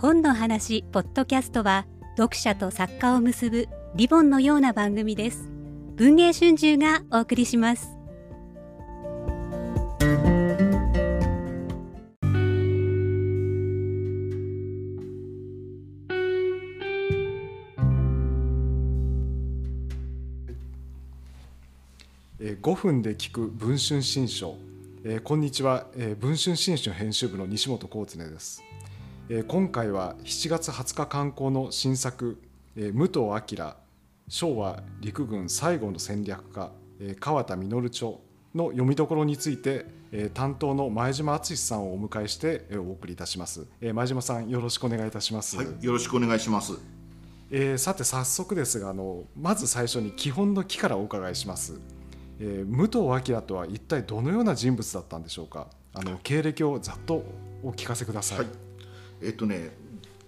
本の話ポッドキャストは読者と作家を結ぶリボンのような番組です。文藝春秋がお送りします。5分で聞く文春新書、えー、こんにちは、えー、文春新書編集部の西本幸常です、えー、今回は7月20日刊行の新作、えー、武藤明昭和陸軍最後の戦略家、えー、川田稔著の読みどころについて、えー、担当の前島敦さんをお迎えして、えー、お送りいたします、えー、前島さんよろしくお願いいたします、はい、よろしくお願いします。えー、さて早速ですがあのまず最初に基本の木からお伺いします。えー、武藤明とは一体どのような人物だったんでしょうか。あの経歴をざっとお聞かせください、はい、えっ、ー、とね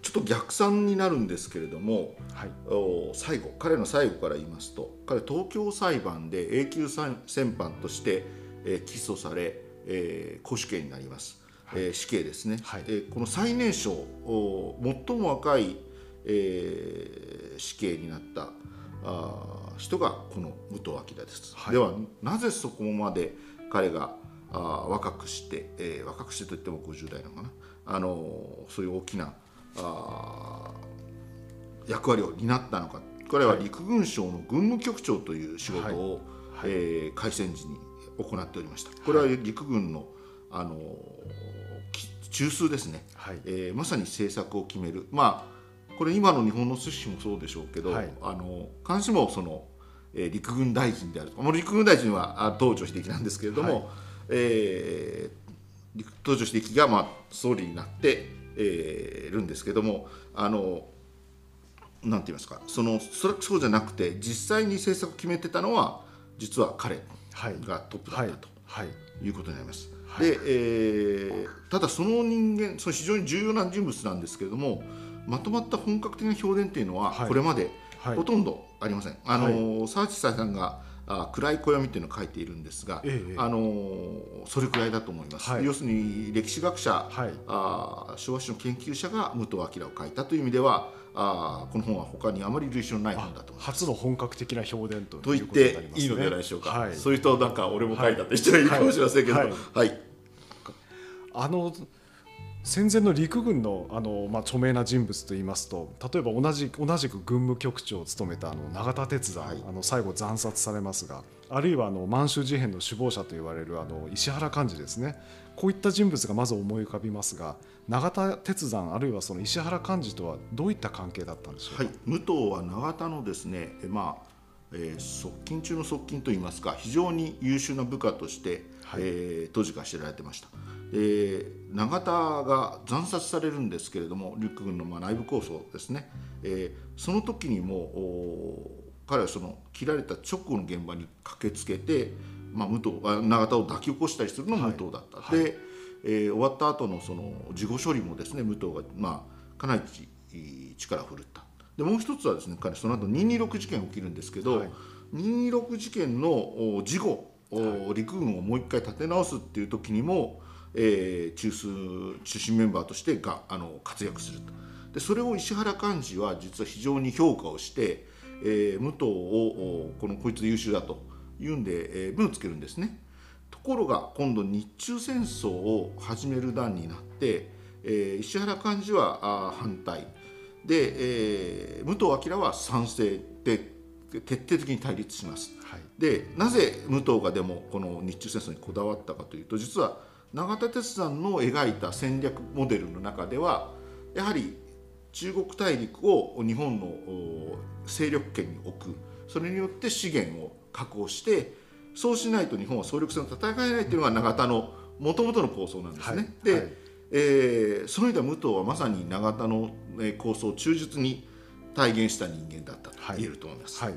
ちょっと逆算になるんですけれども、はい、お最後彼の最後から言いますと彼東京裁判で永久戦犯として、えー、起訴され、えー、公主刑になります、はい、えー、死刑ですね、はい、えー、この最年少お最も若い、えー、死刑になったあ人がこの武藤明です、はい、ではなぜそこまで彼があ若くして、えー、若くしてといっても50代なのかなあのそういう大きなあ役割を担ったのか。彼は陸軍省の軍務局長という仕事を、はい、えー、開戦時に行っておりました。これは陸軍のあの中枢ですね、はい、えー、まさに政策を決める。まあこれ今の日本の寿司もそうでしょうけど、はい、あの必ずしもその、えー、陸軍大臣であるもう陸軍大臣は東条秀樹なんですけれども、はい、えー、東条秀樹が、まあ、総理になって、えー、るんですけどもあのなんて言いますかそのそそうじゃなくて実際に政策を決めてたのは実は彼がトップだったと、はい、い。うことになります。はい、で、えー、ただその人間その非常に重要な人物なんですけれどもまとまった本格的な評伝っていうのはこれまでほとんどありません。あの沢地さんがあ暗い暦っていうのを書いているんですが、ええ、あのそれくらいだと思います、はい、要するに歴史学者、はい、あ昭和史の研究者が武藤明を書いたという意味ではあこの本は他にあまり類似のない本だと初の本格的な評伝とと言っていいのではないでしょうか、はい、そういう人なんか俺も書いたって人がいるかもしれませんけど、はい。あの戦前の陸軍のあの、まあ、著名な人物といいますと例えば同じ同じく軍務局長を務めたあの永田鉄山、はい、あの最後惨殺されますがあるいはあの満州事変の首謀者と言われるあの石原幹事ですね。こういった人物がまず思い浮かびますが永田鉄山あるいはその石原幹事とはどういった関係だったんでしょうか、はい、武藤は永田のですね、まあえー、側近中の側近といいますか非常に優秀な部下として、はい、えー、当時から知られてました。えー、永田が惨殺されるんですけれども陸軍のまあ内部構想ですね、えー、その時にも彼はその切られた直後の現場に駆けつけて、まあ、武藤永田を抱き起こしたりするのも武藤だった、はい、で、えー、終わった後のその事後処理もですね武藤が、まあ、かなり力を振るった。でもう一つはですね彼その後226事件起きるんですけど、はい、226事件の事後、はい、陸軍をもう一回立て直すっていう時にもえー、中枢中心メンバーとしてがあの活躍すると。でそれを石原幹事は実は非常に評価をして、えー、武藤をこのこいつ優秀だというんで、えー、目をつけるんですね。ところが今度日中戦争を始める段になって、えー、石原幹事はあ反対。で、えー、武藤明は賛成で徹底的に対立します、はい、でなぜ武藤がでもこの日中戦争にこだわったかというと実は永田鉄山の描いた戦略モデルの中ではやはり中国大陸を日本の勢力圏に置くそれによって資源を確保してそうしないと日本は総力戦を戦えないというのが永田のもともとの構想なんですね。はい、で、はい、えー、その意味では武藤はまさに永田の構想を忠実に体現した人間だったと言えると思います。はい、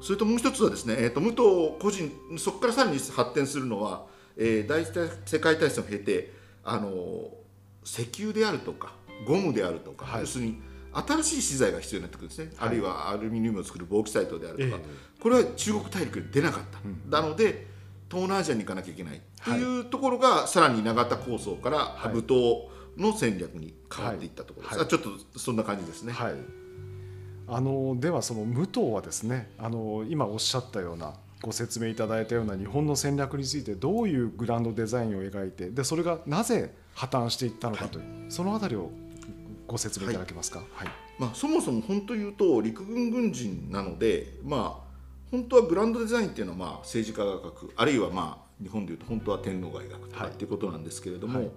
それともう一つはですね、えーと、武藤個人そこからさらに発展するのはえー、第一次世界大戦を経てあの石油であるとかゴムであるとか、はい、要するに新しい資材が必要になってくるんですね、はい、あるいはアルミニウムを作るボーキサイトであるとか、えー、これは中国大陸に出なかった、うん、なので東南アジアに行かなきゃいけない。とい。うところが、さらに永田構想から武闘の戦略に変わっていったところです、はい、ちょっとそんな感じですね。はい、あのではその武藤はですねあの今おっしゃったようなご説明いただいたような日本の戦略についてどういうグランドデザインを描いてでそれがなぜ破綻していったのかという、はい、そのあたりをご説明いただけますか？はい、まあ、そもそも本当言うと陸軍軍人なので、まあ、本当はグランドデザインっていうのはまあ政治家が書くあるいはまあ日本でいうと本当は天皇が描くとかっていうことなんですけれども、はい、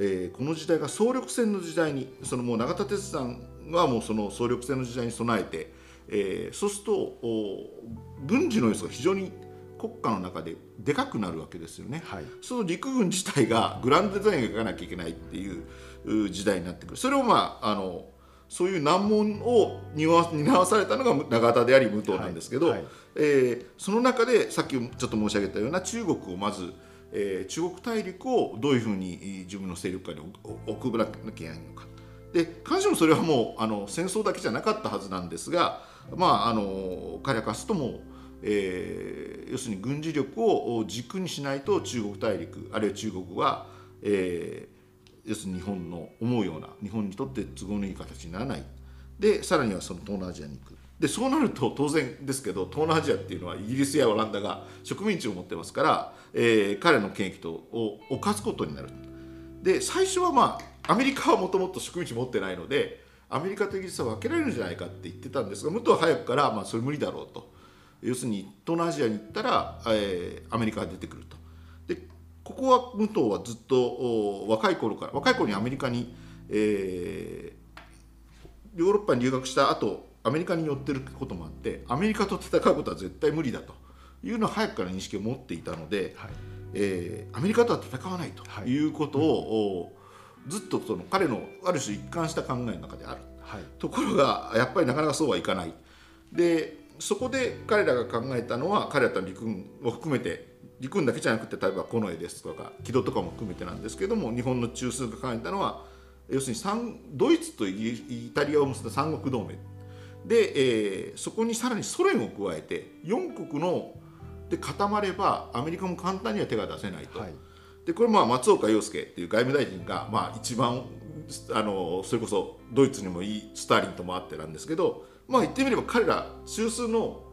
えー、この時代が総力戦の時代にそのもう永田鉄山はもうその総力戦の時代に備えて、えー、そうすると軍事の要素が非常に国家の中ででかくなるわけですよね、はい、その陸軍自体がグランドデザインを描かなきゃいけないっていう時代になってくる。それをまああのそういう難問を担わされたのが永田であり武藤なんですけど、はい。はい、えー、その中でさっきちょっと申し上げたような中国をまずえー、中国大陸をどういうふうに自分の勢力下に置くなきゃいけないのか。で必ずしもそれはもうあの戦争だけじゃなかったはずなんですが、まあ、あの彼らかすとも、えー、要するに軍事力を軸にしないと中国大陸あるいは中国は、えー、要するに日本の思うような日本にとって都合のいい形にならない。でさらにはその東南アジアに行く。でそうなると当然ですけど東南アジアっていうのはイギリスやオランダが植民地を持ってますから、えー、彼の権益とを犯すことになる。で最初はまあアメリカはもともと植民地持ってないのでアメリカとイギリスは分けられるんじゃないかって言ってたんですが武藤は早くから、まあ、それ無理だろうと。要するに東南アジアに行ったら、えー、アメリカが出てくると。でここは武藤はずっと若い頃から若い頃にアメリカに、えー、ヨーロッパに留学した後アメリカに寄ってることもあってアメリカと戦うことは絶対無理だというのは早くから認識を持っていたので、はい、えー、アメリカとは戦わないということを、はい、ずっとその彼のある種一貫した考えの中である、はい、ところがやっぱりなかなかそうはいかない。でそこで彼らが考えたのは彼らと陸軍を含めて陸軍だけじゃなくて例えば近衛ですとか木戸とかも含めてなんですけども日本の中枢が考えたのは要するにドイツとイタリアを結んだ三国同盟。で、えー、そこにさらにソ連を加えて4国ので固まればアメリカも簡単には手が出せないと。はい、でこれまあ松岡洋介っていう外務大臣がまあ一番あのそれこそドイツにもいいスターリンともあってなんですけどまあ言ってみれば彼ら中枢の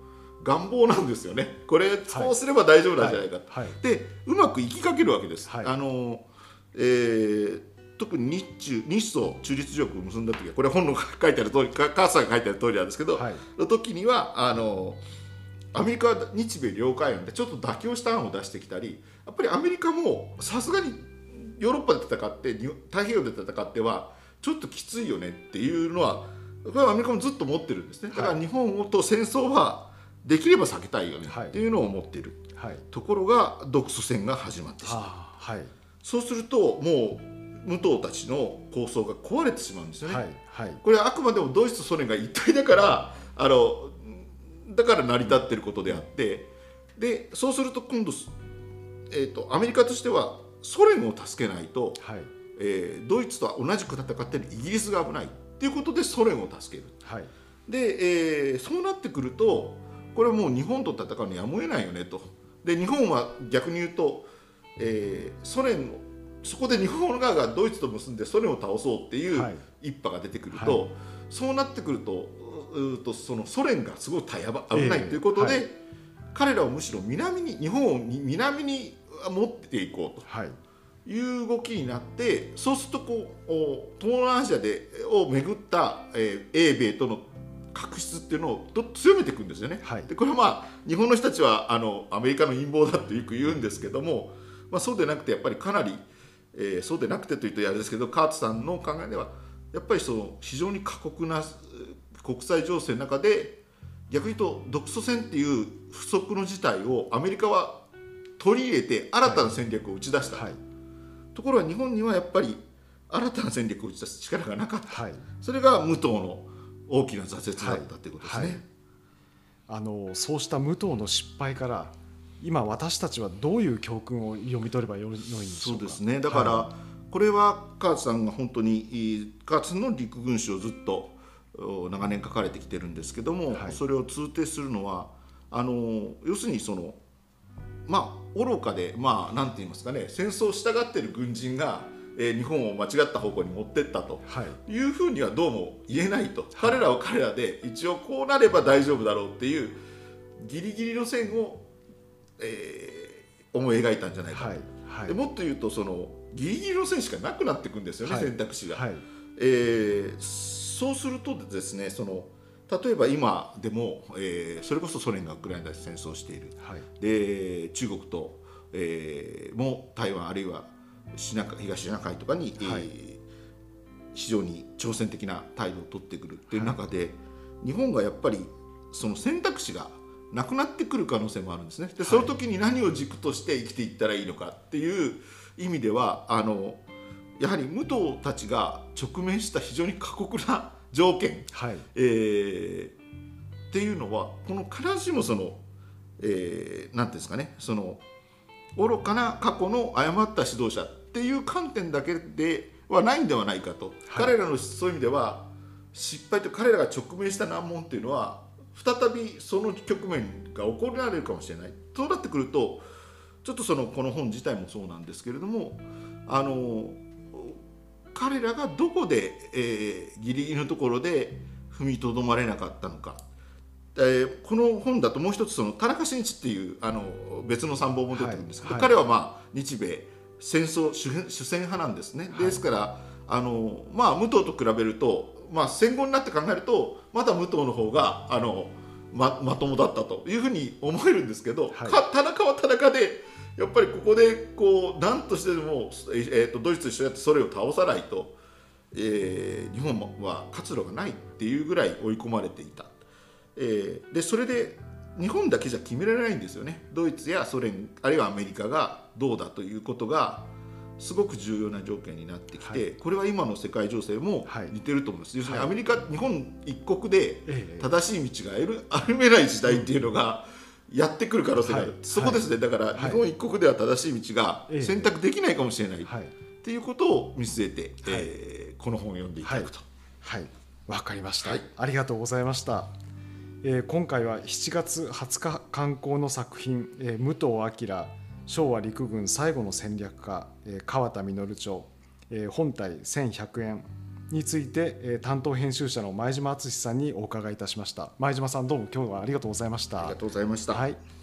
願望なんですよね。これこうすれば大丈夫なんじゃないか、はい。はい、でうまくいきかけるわけです。あのえー特に日中日ソ中立条約を結んだ時はこれ本の書いてある通り母さんが書いてある通りなんですけど、はい、の時にはあのアメリカは日米両海岸でちょっと妥協した案を出してきたりやっぱりアメリカもさすがにヨーロッパで戦って太平洋で戦ってはちょっときついよねっていうのはこれはアメリカもずっと持ってるんですね。だから日本と戦争はできれば避けたいよねっていうのを思っている、はい、ところが独ソ戦が始まってしまう、はい、そうするともう武藤たちの構想が壊れてしまうんですよね。はい。はい、これはあくまでもドイツとソ連が一体だからあのだから成り立っていることであって。でそうすると今度、えーと、アメリカとしてはソ連を助けないと、はい、えー、ドイツと同じく戦っているイギリスが危ないっていうことでソ連を助ける。はい、で、えー、そうなってくるとこれはもう日本と戦うのやむを得ないよねと。で日本は逆に言うと、えー、ソ連そこで日本側がドイツと結んでソ連を倒そうっていう一派が出てくると、はい、そうなってくるとうとそのソ連がすごい危ないということで、えーはい、彼らをむしろ南に日本を南に持っていこうと。はいいう動きになってそうするとこう東南アジアでをめぐった、えー、英米との確執っていうのを強めていくんですよね。はい、でこれはまあ日本の人たちはあのアメリカの陰謀だとよく言うんですけども、まあ、そうでなくてやっぱりかなりえー、そうでなくてというとあれですけどカーツさんの考えではやっぱりその非常に過酷な国際情勢の中で逆に言うと独ソ戦っていう不測の事態をアメリカは取り入れて新たな戦略を打ち出した、はい、ところが日本にはやっぱり新たな戦略を打ち出す力がなかった、はい、それが武藤の大きな挫折だったということですね。はい、あのそうした武藤の失敗から今私たちはどういう教訓を読み取ればよいんでしょうか？そうですね。だから、はい、これはカーツさんが本当にカーツの陸軍史をずっと長年書かれてきてるんですけども、はい、それを通底するのはあの要するにそのまあ愚かでまあなんて言いますかね戦争をしたがってる軍人がえー日本を間違った方向に持ってったとはい。いうふうにはどうも言えないと、彼らは彼らで一応こうなれば大丈夫だろうっていうギリギリの線を、えー思い描いたんじゃないかと、はい。はい。でもっと言うとそのギリギリの線しかなくなっていくんですよね、はい。選択肢が。はい。えーそうするとですねその例えば今でも、えーそれこそソ連がウクライナで戦争をしている。はい。で中国と、えーも台湾あるいはシナ海東シナ海とかに、えーはい。非常に挑戦的な態度を取ってくるっていう中で、日本がやっぱりその選択肢がなくなってくる可能性もあるんですね。でその時に何を軸として生きていったらいいのかっていう意味ではあのやはり武藤たちが直面した非常に過酷な条件。はい。えーっていうのはこの必ずしもその、えーなんていうんですかね。その愚かな過去の誤った指導者っていう観点だけではないんではないかと、彼らのそういう意味では失敗と彼らが直面した難問っていうのは再びその局面が起こられるかもしれない。そうなってくるとちょっとそのこの本自体もそうなんですけれどもあの彼らがどこで、えーギリギリのところで踏みとどまれなかったのか、えーこの本だともう一つその田中伸一っていうあの別の参謀も出てるんですけど、はい。彼はまあ日米戦争主戦主戦派なんですね、ですからあの、まあ、武藤と比べると、まあ、戦後になって考えるとまだ武藤の方があのままともだったというふうに思えるんですけど、はい。か田中は田中でやっぱりここでこう何としてでも、えーえーとドイツと一緒にやってそれを倒さないと、えー日本は活路がないっていうぐらい追い込まれていた、えーでそれで日本だけじゃ決められないんですよね。ドイツやソ連あるいはアメリカがどうだということがすごく重要な条件になってきて、はい。これは今の世界情勢もはい。似てると思います、要するにはい。アメリカ日本一国でええ。正しい道が歩歩めない時代っていうのがやってくる可能性がある、はい。そこですね、だからい。日本一国では正しい道がええ。選択できないかもしれない。っはい。ていうことを見据えて、えーこの本を読んでいただくと。はい。わかりました、はい。ありがとうございました、えー今回は7月20日刊行の作品、えー武藤明昭和陸軍最後の戦略家、えー川田実町、えー本体1100円について、えー担当編集者の前島敦さんにお伺いいたしました。前島さんどうも今日はありがとうございました。ありがとうございました。はい